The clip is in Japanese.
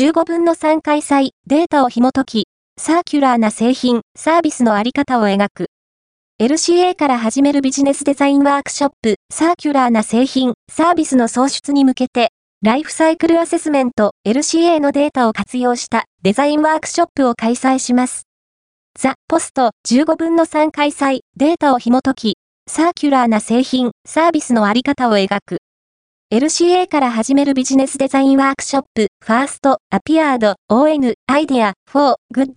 15分の3開催、データを紐解き、サーキュラーな製品、サービスのあり方を描く。LCA から始めるビジネスデザインワークショップ、サーキュラーな製品、サービスの創出に向けて、ライフサイクルアセスメント、LCA のデータを活用したデザインワークショップを開催します。 The post 15分の3開催、データを紐解き、サーキュラーな製品、サービスのあり方を描く。LCA から始めるビジネスデザインワークショップ、 first、アピアード、ON、アイディア、フォー、グッド。